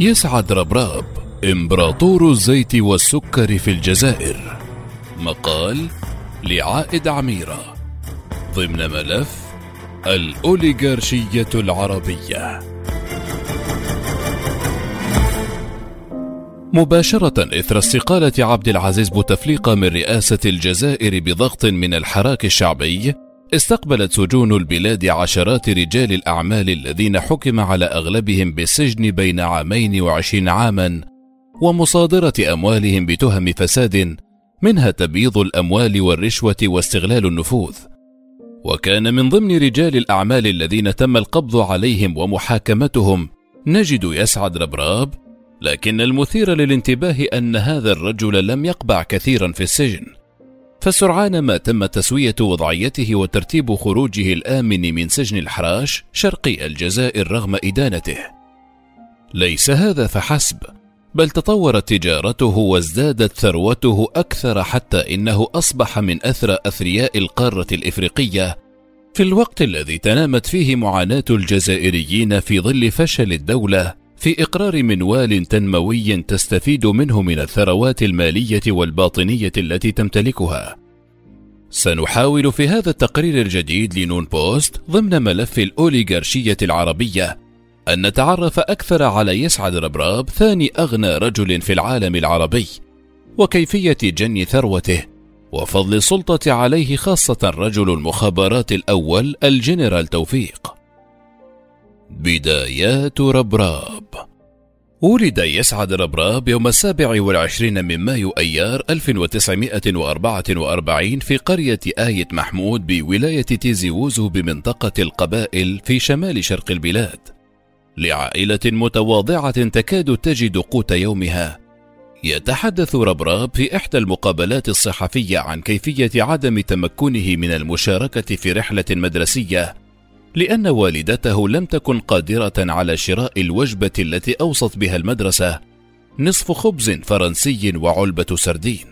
يسعد ربراب إمبراطور الزيت والسكر في الجزائر. مقال لعائد عميرة. ضمن ملف الأوليغارشية العربية. مباشرة إثر استقالة عبد العزيز بوتفليقة من رئاسة الجزائر بضغط من الحراك الشعبي استقبلت سجون البلاد عشرات رجال الأعمال الذين حكم على أغلبهم بالسجن بين عامين وعشرين عاما ومصادرة أموالهم بتهم فساد منها تبييض الأموال والرشوة واستغلال النفوذ. وكان من ضمن رجال الأعمال الذين تم القبض عليهم ومحاكمتهم نجد يسعد ربراب لكن المثير للانتباه أن هذا الرجل لم يقبع كثيرا في السجن. فسرعان ما تم تسوية وضعيته وترتيب خروجه الآمن من سجن الحراش شرقي الجزائر رغم إدانته. ليس هذا فحسب، بل تطورت تجارته وازدادت ثروته أكثر حتى إنه أصبح من أثرى أثرياء القارة الإفريقية في الوقت الذي تنامت فيه معاناة الجزائريين في ظل فشل الدولة في إقرار منوال تنموي تستفيد منه من الثروات المالية والباطنية التي تمتلكها. سنحاول في هذا التقرير الجديد لنون بوست ضمن ملف الأوليغارشية العربية أن نتعرف أكثر على يسعد ربراب ثاني أغنى رجل في العالم العربي وكيفية جني ثروته وفضل السلطة عليه خاصة رجل المخابرات الأول الجنرال توفيق. بدايات ربراب. ولد يسعد ربراب يوم السابع والعشرين من مايو أيار 1944 في قرية آية محمود بولاية تيزي ووزو بمنطقة القبائل في شمال شرق البلاد. لعائلة متواضعة تكاد تجد قوت يومها. يتحدث ربراب في إحدى المقابلات الصحفية عن كيفية عدم تمكنه من المشاركة في رحلة مدرسية لأن والدته لم تكن قادرة على شراء الوجبة التي أوصت بها المدرسة نصف خبز فرنسي وعلبة سردين.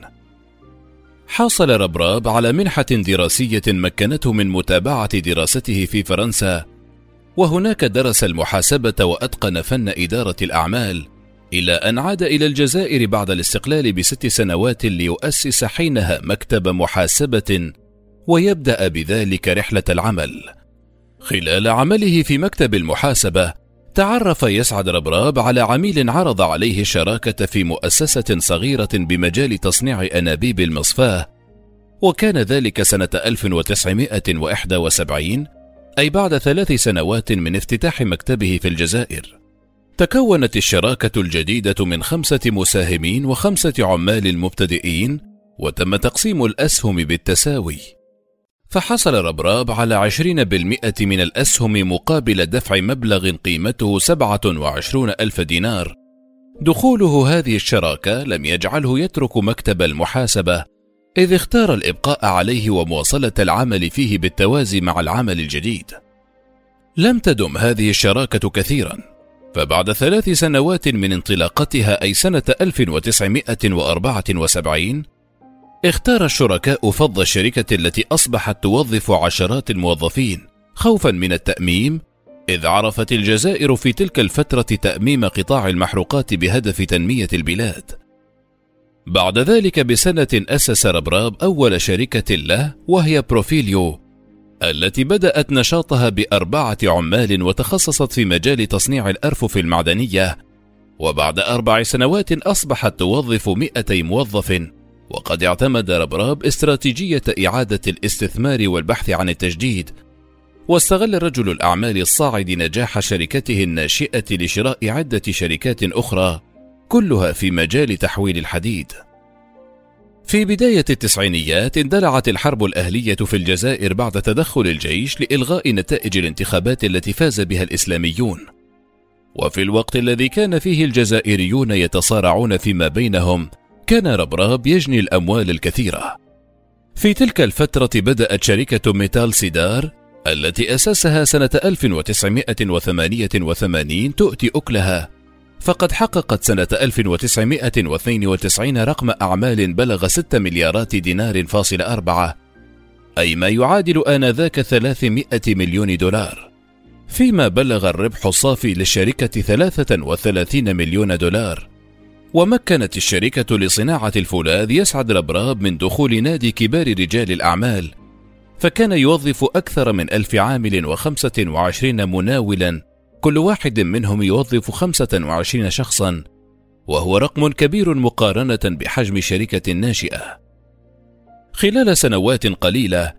حصل ربراب على منحة دراسية مكنته من متابعة دراسته في فرنسا، وهناك درس المحاسبة وأتقن فن إدارة الأعمال، إلى أن عاد إلى الجزائر بعد الاستقلال بست سنوات ليؤسس حينها مكتب محاسبة ويبدأ بذلك رحلة العمل. خلال عمله في مكتب المحاسبة تعرف يسعد ربراب على عميل عرض عليه الشراكة في مؤسسة صغيرة بمجال تصنيع أنابيب المصفاة وكان ذلك سنة 1971 أي بعد ثلاث سنوات من افتتاح مكتبه في الجزائر. تكونت الشراكة الجديدة من خمسة مساهمين وخمسة عمال مبتدئين وتم تقسيم الأسهم بالتساوي. فحصل ربراب على عشرين بالمئة من الأسهم مقابل دفع مبلغ قيمته سبعة وعشرون ألف دينار. دخوله هذه الشراكة لم يجعله يترك مكتب المحاسبة إذ اختار الإبقاء عليه ومواصلة العمل فيه بالتوازي مع العمل الجديد. لم تدم هذه الشراكة كثيرا فبعد ثلاث سنوات من انطلاقتها أي سنة 1974 اختار الشركاء فض الشركة التي أصبحت توظف عشرات الموظفين خوفا من التأميم إذ عرفت الجزائر في تلك الفترة تأميم قطاع المحروقات بهدف تنمية البلاد. بعد ذلك بسنة أسس ربراب أول شركة له وهي بروفيليو التي بدأت نشاطها بأربعة عمال وتخصصت في مجال تصنيع الأرفف المعدنية وبعد أربع سنوات أصبحت توظف مئتي موظف وقد اعتمد ربراب استراتيجية إعادة الاستثمار والبحث عن التجديد واستغل رجل الأعمال الصاعد نجاح شركته الناشئة لشراء عدة شركات أخرى كلها في مجال تحويل الحديد. في بداية التسعينيات اندلعت الحرب الأهلية في الجزائر بعد تدخل الجيش لإلغاء نتائج الانتخابات التي فاز بها الإسلاميون. وفي الوقت الذي كان فيه الجزائريون يتصارعون فيما بينهم كان ربراب يجني الأموال الكثيرة. في تلك الفترة بدأت شركة ميتال سيدار التي أسسها سنة 1988 تؤتي أكلها. فقد حققت سنة 1992 رقم أعمال بلغ 6 مليارات دينار فاصل أربعة أي ما يعادل آنذاك 300 مليون دولار. فيما بلغ الربح الصافي للشركة 33 مليون دولار. ومكنت الشركة لصناعة الفولاذ يسعد ربراب من دخول نادي كبار رجال الأعمال فكان يوظف أكثر من ألف عامل وخمسة وعشرين مناولا كل واحد منهم يوظف خمسة وعشرين شخصا وهو رقم كبير مقارنة بحجم شركة ناشئة. خلال سنوات قليلة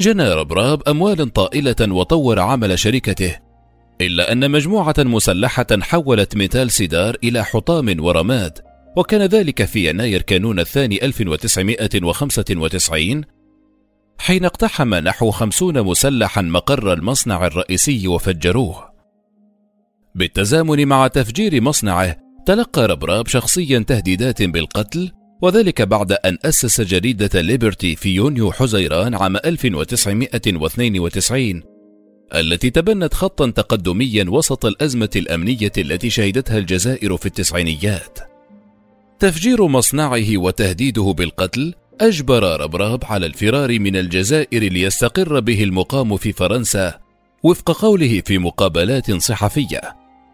جنى ربراب أموالا طائلة وطور عمل شركته إلا أن مجموعة مسلحة حولت ميتال سيدار إلى حطام ورماد وكان ذلك في يناير كانون الثاني 1995 حين اقتحم نحو خمسون مسلحا مقر المصنع الرئيسي وفجروه. بالتزامن مع تفجير مصنعه تلقى ربراب شخصيا تهديدات بالقتل وذلك بعد أن أسس جريدة ليبرتي في يونيو حزيران عام 1992 التي تبنت خطا تقدميا وسط الأزمة الأمنية التي شهدتها الجزائر في التسعينيات. تفجير مصنعه وتهديده بالقتل أجبر ربراب على الفرار من الجزائر ليستقر به المقام في فرنسا وفق قوله في مقابلات صحفية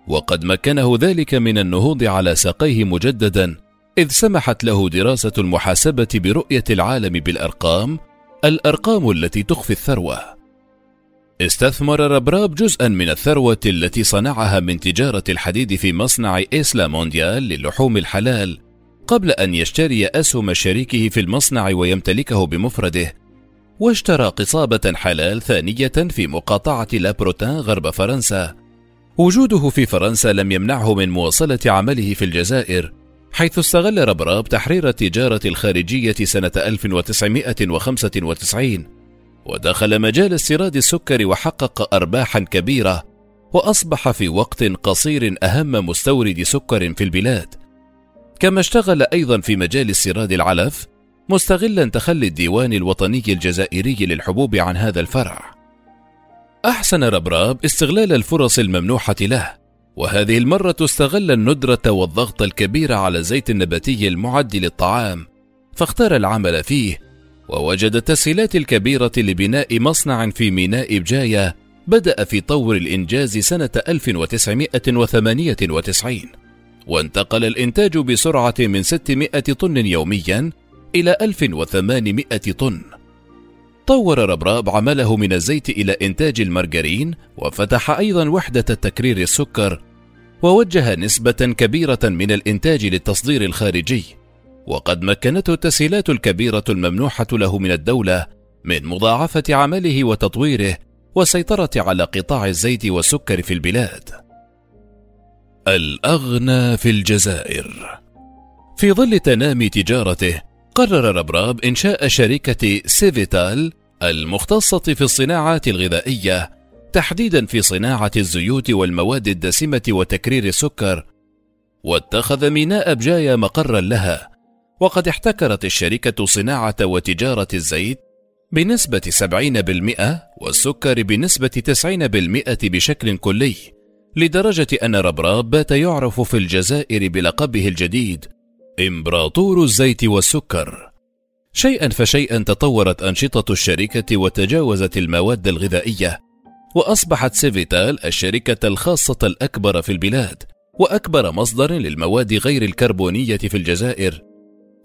وقد مكنه ذلك من النهوض على ساقيه مجددا إذ سمحت له دراسة المحاسبة برؤية العالم بالأرقام الأرقام التي تخفي الثروة استثمر ربراب جزءا من الثروة التي صنعها من تجارة الحديد في مصنع إيسلا مونديال للحوم الحلال قبل أن يشتري أسهم شريكه في المصنع ويمتلكه بمفرده. واشترى قصابة حلال ثانية في مقاطعة لابروتان غرب فرنسا. وجوده في فرنسا لم يمنعه من مواصلة عمله في الجزائر حيث استغل ربراب تحرير التجارة الخارجية سنة 1995 ودخل مجال استيراد السكر وحقق أرباحا كبيرة وأصبح في وقت قصير أهم مستورد سكر في البلاد. كما اشتغل أيضا في مجال استيراد العلف مستغلا تخلي الديوان الوطني الجزائري للحبوب عن هذا الفرع. أحسن ربراب استغلال الفرص الممنوحة له وهذه المرة استغل الندرة والضغط الكبير على الزيت النباتي المعد للطعام فاختار العمل فيه ووجد التسهيلات الكبيرة لبناء مصنع في ميناء بجاية بدأ في طور الإنجاز سنة 1998 وانتقل الإنتاج بسرعة من 600 طن يوميا إلى 1800 طن. طور ربراب عمله من الزيت إلى إنتاج المارجرين وفتح أيضا وحدة تكرير السكر ووجه نسبة كبيرة من الإنتاج للتصدير الخارجي. وقد مكنته التسهيلات الكبيرة الممنوحة له من الدولة من مضاعفة عمله وتطويره والسيطرة على قطاع الزيت والسكر في البلاد. الأغنى في الجزائر في ظل تنامي تجارته قرر ربراب إنشاء شركة سيفيتال المختصة في الصناعات الغذائية تحديدا في صناعة الزيوت والمواد الدسمة وتكرير السكر واتخذ ميناء بجاية مقرا لها وقد احتكرت الشركة صناعة وتجارة الزيت بنسبة 70% والسكر بنسبة 90% بشكل كلي لدرجة أن ربراب بات يعرف في الجزائر بلقبه الجديد إمبراطور الزيت والسكر. شيئا فشيئا تطورت أنشطة الشركة وتجاوزت المواد الغذائية وأصبحت سيفيتال الشركة الخاصة الأكبر في البلاد وأكبر مصدر للمواد غير الكربونية في الجزائر.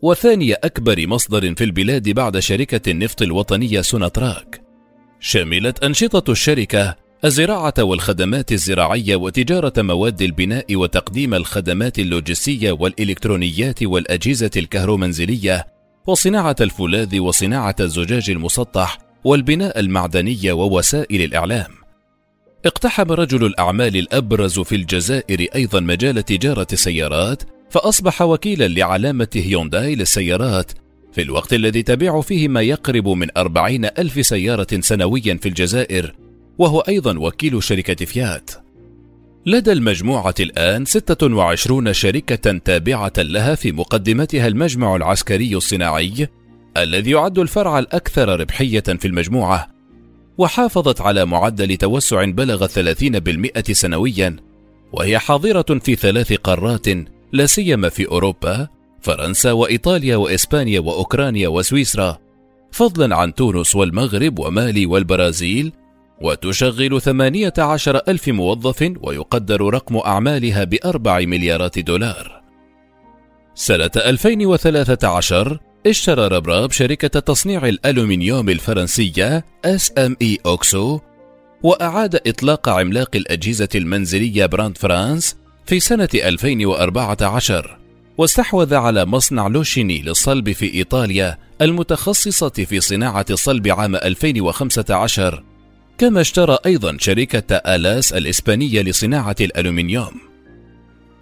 وثاني أكبر مصدر في البلاد بعد شركة النفط الوطنية سوناتراك شملت أنشطة الشركة الزراعة والخدمات الزراعية وتجارة مواد البناء وتقديم الخدمات اللوجستية والإلكترونيات والأجهزة الكهرومنزلية وصناعة الفولاذ وصناعة الزجاج المسطح والبناء المعدني ووسائل الإعلام. اقتحم رجل الأعمال الأبرز في الجزائر أيضا مجال تجارة السيارات فأصبح وكيلا لعلامة هيونداي للسيارات في الوقت الذي تبيع فيه ما يقرب من أربعين ألف سيارة سنويا في الجزائر وهو أيضا وكيل شركة فيات. لدى المجموعة الآن 26 شركة تابعة لها في مقدمتها المجمع العسكري الصناعي الذي يعد الفرع الأكثر ربحية في المجموعة وحافظت على معدل توسع بلغ 30% سنويا وهي حاضرة في ثلاث قارات لا سيما في أوروبا فرنسا وإيطاليا وإسبانيا وأوكرانيا وسويسرا فضلا عن تونس والمغرب ومالي والبرازيل وتشغل 18 ألف موظف ويقدر رقم أعمالها بأربع مليارات دولار. سنة 2013 اشترى ربراب شركة تصنيع الألومنيوم الفرنسية SME Oxxo وأعاد إطلاق عملاق الأجهزة المنزلية Brandt France في سنة 2014 واستحوذ على مصنع لوشيني للصلب في إيطاليا المتخصصة في صناعة الصلب عام 2015 كما اشترى أيضا شركة آلاس الإسبانية لصناعة الألومنيوم.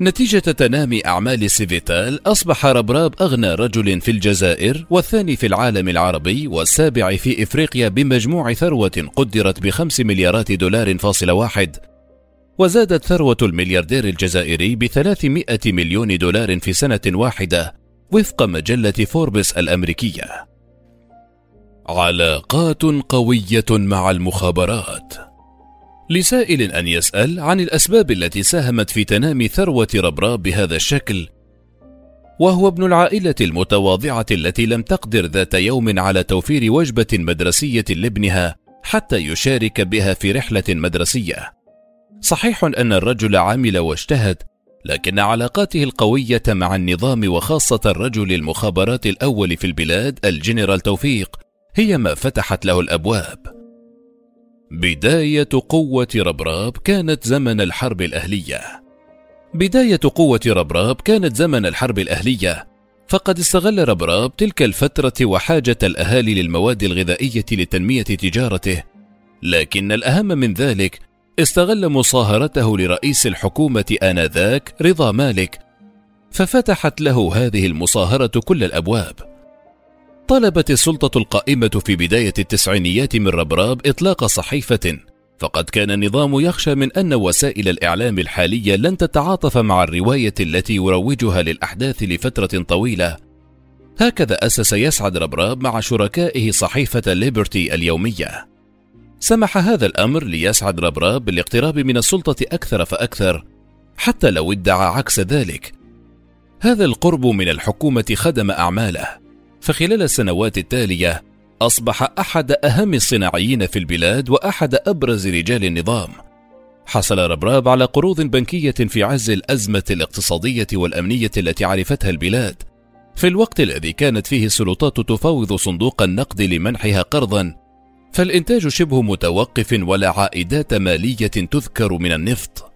نتيجة تنامي أعمال سيفيتال أصبح ربراب أغنى رجل في الجزائر والثاني في العالم العربي والسابع في إفريقيا بمجموع ثروة قدرت بخمس مليارات دولار فاصل واحد وزادت ثروة الملياردير الجزائري بثلاثمائة مليون دولار في سنة واحدة وفق مجلة فوربس الأمريكية. علاقات قوية مع المخابرات. لسائل أن يسأل عن الأسباب التي ساهمت في تنامي ثروة ربراب بهذا الشكل. وهو ابن العائلة المتواضعة التي لم تقدر ذات يوم على توفير وجبة مدرسية لابنها حتى يشارك بها في رحلة مدرسية. صحيح أن الرجل عمل واجتهد لكن علاقاته القوية مع النظام وخاصة الرجل المخابرات الأول في البلاد الجنرال توفيق هي ما فتحت له الأبواب. بداية قوة ربراب كانت زمن الحرب الأهلية. بداية قوة ربراب كانت زمن الحرب الأهلية فقد استغل ربراب تلك الفترة وحاجة الأهالي للمواد الغذائية لتنمية تجارته لكن الأهم من ذلك استغل مصاهرته لرئيس الحكومة آنذاك رضا مالك ففتحت له هذه المصاهرة كل الأبواب. طلبت السلطة القائمة في بداية التسعينيات من ربراب إطلاق صحيفة، فقد كان النظام يخشى من أن وسائل الإعلام الحالية لن تتعاطف مع الرواية التي يروجها للأحداث لفترة طويلة. هكذا أسس يسعد ربراب مع شركائه صحيفة ليبرتي اليومية. سمح هذا الأمر ليسعد ربراب بالاقتراب من السلطة أكثر فأكثر حتى لو ادعى عكس ذلك. هذا القرب من الحكومة خدم أعماله فخلال السنوات التالية أصبح أحد أهم الصناعيين في البلاد وأحد أبرز رجال النظام. حصل ربراب على قروض بنكية في عز الأزمة الاقتصادية والأمنية التي عرفتها البلاد. في الوقت الذي كانت فيه السلطات تفاوض صندوق النقد لمنحها قرضا فالإنتاج شبه متوقف ولا عائدات مالية تذكر من النفط.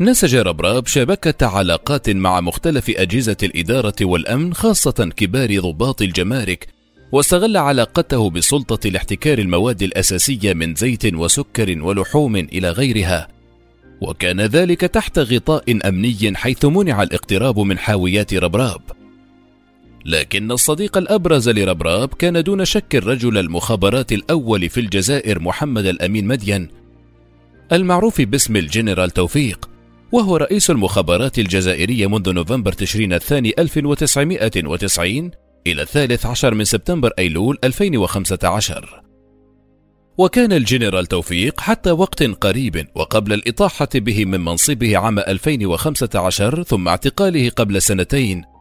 نسج ربراب شبكة علاقات مع مختلف أجهزة الإدارة والأمن خاصة كبار ضباط الجمارك، واستغل علاقته بسلطة لاحتكار المواد الأساسية من زيت وسكر ولحوم إلى غيرها. وكان ذلك تحت غطاء أمني حيث منع الاقتراب من حاويات ربراب. لكن الصديق الأبرز لربراب كان دون شك الرجل المخابرات الأول في الجزائر محمد الأمين مدين المعروف باسم الجنرال توفيق وهو رئيس المخابرات الجزائرية منذ نوفمبر تشرين الثاني 1990 إلى الثالث عشر من سبتمبر أيلول 2015 وكان الجنرال توفيق حتى وقت قريب وقبل الإطاحة به من منصبه عام 2015 ثم اعتقاله قبل سنتين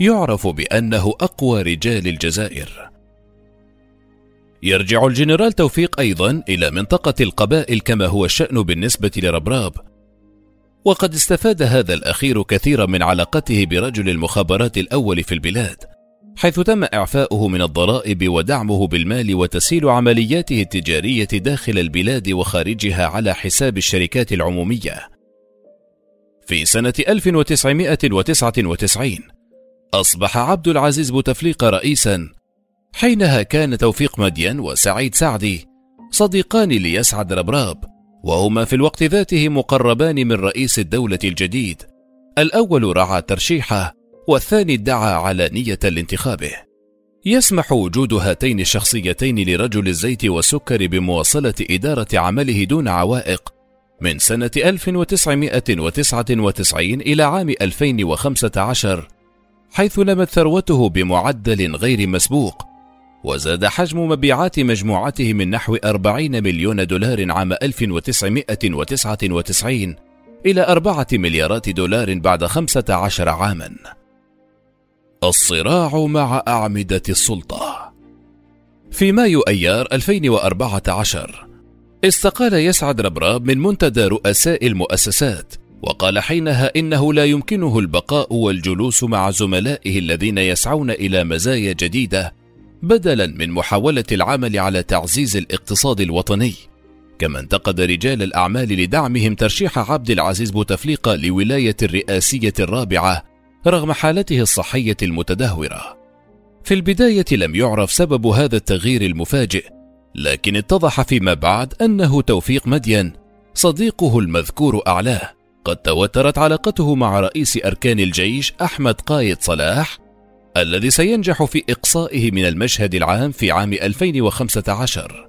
يعرف بأنه أقوى رجال الجزائر. يرجع الجنرال توفيق أيضا إلى منطقة القبائل كما هو الشأن بالنسبة لربراب، وقد استفاد هذا الأخير كثيرا من علاقته برجل المخابرات الأول في البلاد، حيث تم إعفاؤه من الضرائب ودعمه بالمال وتسهيل عملياته التجارية داخل البلاد وخارجها على حساب الشركات العمومية. في سنة 1999 أصبح عبد العزيز بوتفليقة رئيسا حينها كان توفيق مدين وسعيد سعدي صديقان ليسعد ربراب وهما في الوقت ذاته مقربان من رئيس الدولة الجديد. الأول رعى ترشيحه والثاني ادعى علانية لانتخابه. يسمح وجود هاتين الشخصيتين لرجل الزيت والسكر بمواصلة إدارة عمله دون عوائق من سنة 1999 إلى عام 2015 حيث نمت ثروته بمعدل غير مسبوق وزاد حجم مبيعات مجموعته من نحو 40 مليون دولار عام 1999 إلى أربعة مليارات دولار بعد 15 عاما. الصراع مع أعمدة السلطة. في مايو أيار 2014 استقال يسعد ربراب من منتدى رؤساء المؤسسات وقال حينها إنه لا يمكنه البقاء والجلوس مع زملائه الذين يسعون إلى مزايا جديدة بدلا من محاولة العمل على تعزيز الاقتصاد الوطني. كما انتقد رجال الأعمال لدعمهم ترشيح عبد العزيز بوتفليقة لولاية الرئاسية الرابعة رغم حالته الصحية المتدهورة. في البداية لم يعرف سبب هذا التغيير المفاجئ لكن اتضح فيما بعد أنه توفيق مدين صديقه المذكور أعلاه. قد توترت علاقته مع رئيس أركان الجيش أحمد قايد صلاح الذي سينجح في إقصائه من المشهد العام في عام 2015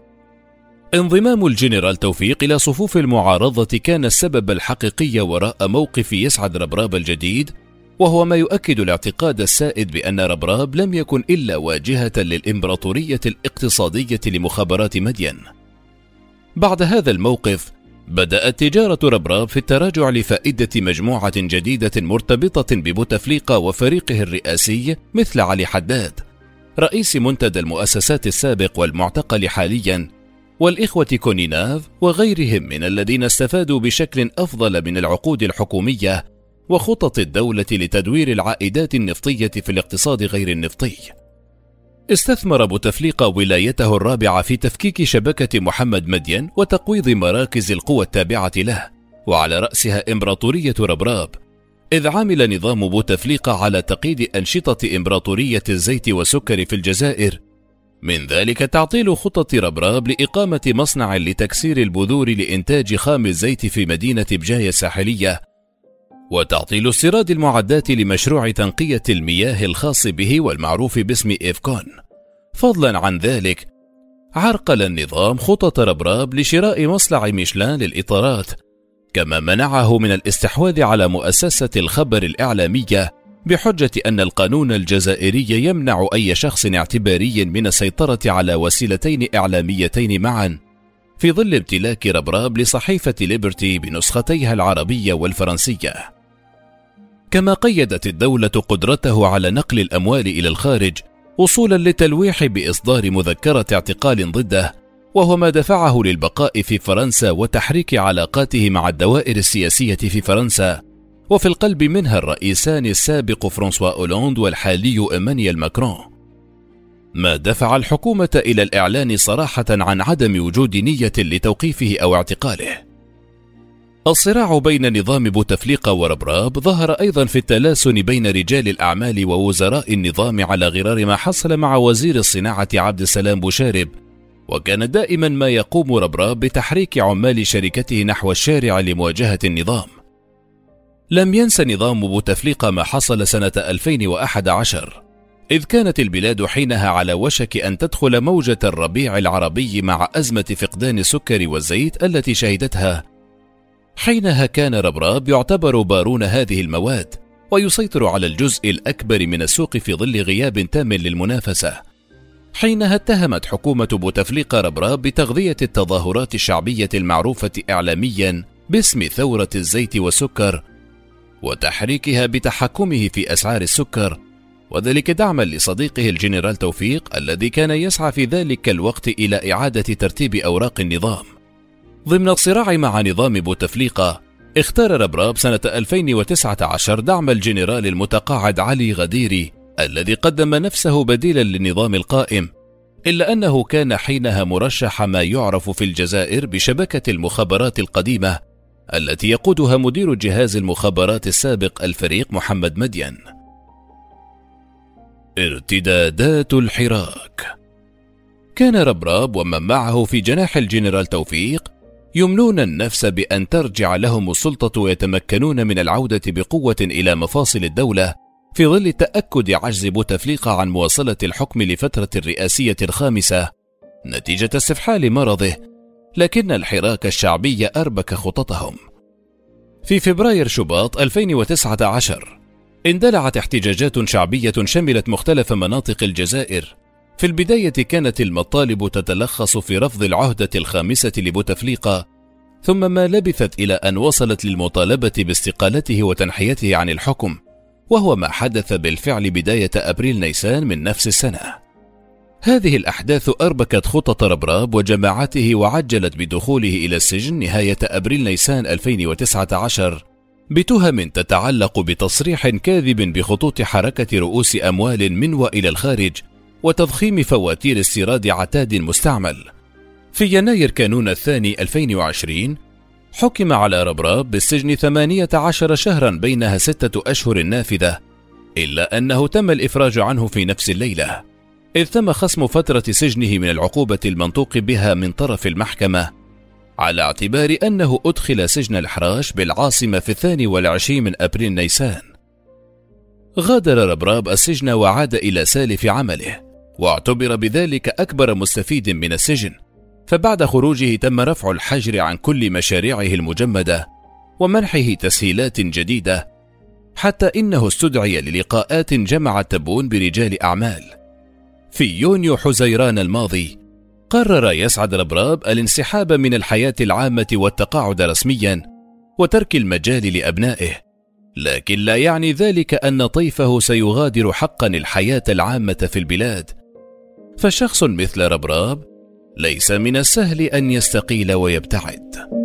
انضمام الجنرال توفيق إلى صفوف المعارضة كان السبب الحقيقي وراء موقف يسعد ربراب الجديد وهو ما يؤكد الاعتقاد السائد بأن ربراب لم يكن إلا واجهة للإمبراطورية الاقتصادية لمخابرات مدين. بعد هذا الموقف بدأت تجارة ربراب في التراجع لفائدة مجموعة جديدة مرتبطة ببوتفليقة وفريقه الرئاسي مثل علي حداد رئيس منتدى المؤسسات السابق والمعتقل حاليا والإخوة كونيناف وغيرهم من الذين استفادوا بشكل أفضل من العقود الحكومية وخطط الدولة لتدوير العائدات النفطية في الاقتصاد غير النفطي. استثمر بوتفليقة ولايته الرابعة في تفكيك شبكة محمد مدين وتقويض مراكز القوى التابعة له، وعلى رأسها إمبراطورية ربراب، إذ عمل نظام بوتفليقة على تقييد أنشطة إمبراطورية الزيت والسكر في الجزائر، من ذلك تعطيل خطط ربراب لإقامة مصنع لتكسير البذور لإنتاج خام الزيت في مدينة بجاية الساحلية، وتعطيل استيراد المعدات لمشروع تنقية المياه الخاص به والمعروف باسم إيفكون فضلا عن ذلك عرقل النظام خطط ربراب لشراء مصنع ميشلان للإطارات كما منعه من الاستحواذ على مؤسسة الخبر الإعلامية بحجة أن القانون الجزائري يمنع أي شخص اعتباري من السيطرة على وسيلتين إعلاميتين معا في ظل امتلاك ربراب لصحيفة ليبرتي بنسختيها العربية والفرنسية. كما قيدت الدولة قدرته على نقل الأموال إلى الخارج وصولا للتلويح بإصدار مذكرة اعتقال ضده وهو ما دفعه للبقاء في فرنسا وتحريك علاقاته مع الدوائر السياسية في فرنسا. وفي القلب منها الرئيسان السابق فرانسوا أولوند والحالي إيمانويل ماكرون. ما دفع الحكومة إلى الإعلان صراحة عن عدم وجود نية لتوقيفه أو اعتقاله. الصراع بين نظام بوتفليقة وربراب ظهر أيضا في التلاسن بين رجال الأعمال ووزراء النظام على غرار ما حصل مع وزير الصناعة عبد السلام بوشارب. وكان دائما ما يقوم ربراب بتحريك عمال شركته نحو الشارع لمواجهة النظام. لم ينس نظام بوتفليقة ما حصل سنة 2011 إذ كانت البلاد حينها على وشك أن تدخل موجة الربيع العربي مع أزمة فقدان السكر والزيت التي شهدتها حينها كان ربراب يعتبر بارون هذه المواد ويسيطر على الجزء الأكبر من السوق في ظل غياب تام للمنافسة. حينها اتهمت حكومة بوتفليقة ربراب بتغذية التظاهرات الشعبية المعروفة إعلاميا باسم ثورة الزيت والسكر وتحريكها بتحكمه في أسعار السكر. وذلك دعما لصديقه الجنرال توفيق الذي كان يسعى في ذلك الوقت إلى إعادة ترتيب أوراق النظام. ضمن الصراع مع نظام بوتفليقة اختار ربراب سنة 2019 دعم الجنرال المتقاعد علي غديري الذي قدم نفسه بديلا للنظام القائم إلا أنه كان حينها مرشح ما يعرف في الجزائر بشبكة المخابرات القديمة التي يقودها مدير جهاز المخابرات السابق الفريق محمد مدين. ارتدادات الحراك كان ربراب ومن معه في جناح الجنرال توفيق يمنون النفس بأن ترجع لهم السلطة ويتمكنون من العودة بقوة إلى مفاصل الدولة في ظل تأكد عجز بوتفليقة عن مواصلة الحكم لفترة الرئاسية الخامسة نتيجة استفحال مرضه، لكن الحراك الشعبي أربك خططهم. في فبراير شباط 2019 اندلعت احتجاجات شعبية شملت مختلف مناطق الجزائر في البداية كانت المطالب تتلخص في رفض العهدة الخامسة لبوتفليقة ثم ما لبثت إلى أن وصلت للمطالبة باستقالته وتنحيته عن الحكم وهو ما حدث بالفعل بداية أبريل نيسان من نفس السنة. هذه الأحداث أربكت خطط ربراب وجماعته وعجلت بدخوله إلى السجن نهاية أبريل نيسان 2019 بتهم تتعلق بتصريح كاذب بخطوط حركة رؤوس أموال من وإلى الخارج وتضخيم فواتير استيراد عتاد مستعمل. في يناير كانون الثاني 2020 حكم على ربراب بالسجن 18 شهرا بينها ستة أشهر نافذة إلا أنه تم الإفراج عنه في نفس الليلة. إذ تم خصم فترة سجنه من العقوبة المنطوق بها من طرف المحكمة على اعتبار أنه أدخل سجن الحراش بالعاصمة في الثاني والعشرين من أبريل نيسان. غادر ربراب السجن وعاد إلى سالف عمله. واعتبر بذلك أكبر مستفيد من السجن. فبعد خروجه تم رفع الحجر عن كل مشاريعه المجمدة ومنحه تسهيلات جديدة حتى إنه استدعي للقاءات جمعت تبون برجال أعمال. في يونيو حزيران الماضي قرر يسعد ربراب الانسحاب من الحياة العامة والتقاعد رسميا وترك المجال لأبنائه. لكن لا يعني ذلك أن طيفه سيغادر حقا الحياة العامة في البلاد فشخص مثل ربراب ليس من السهل أن يستقيل ويبتعد.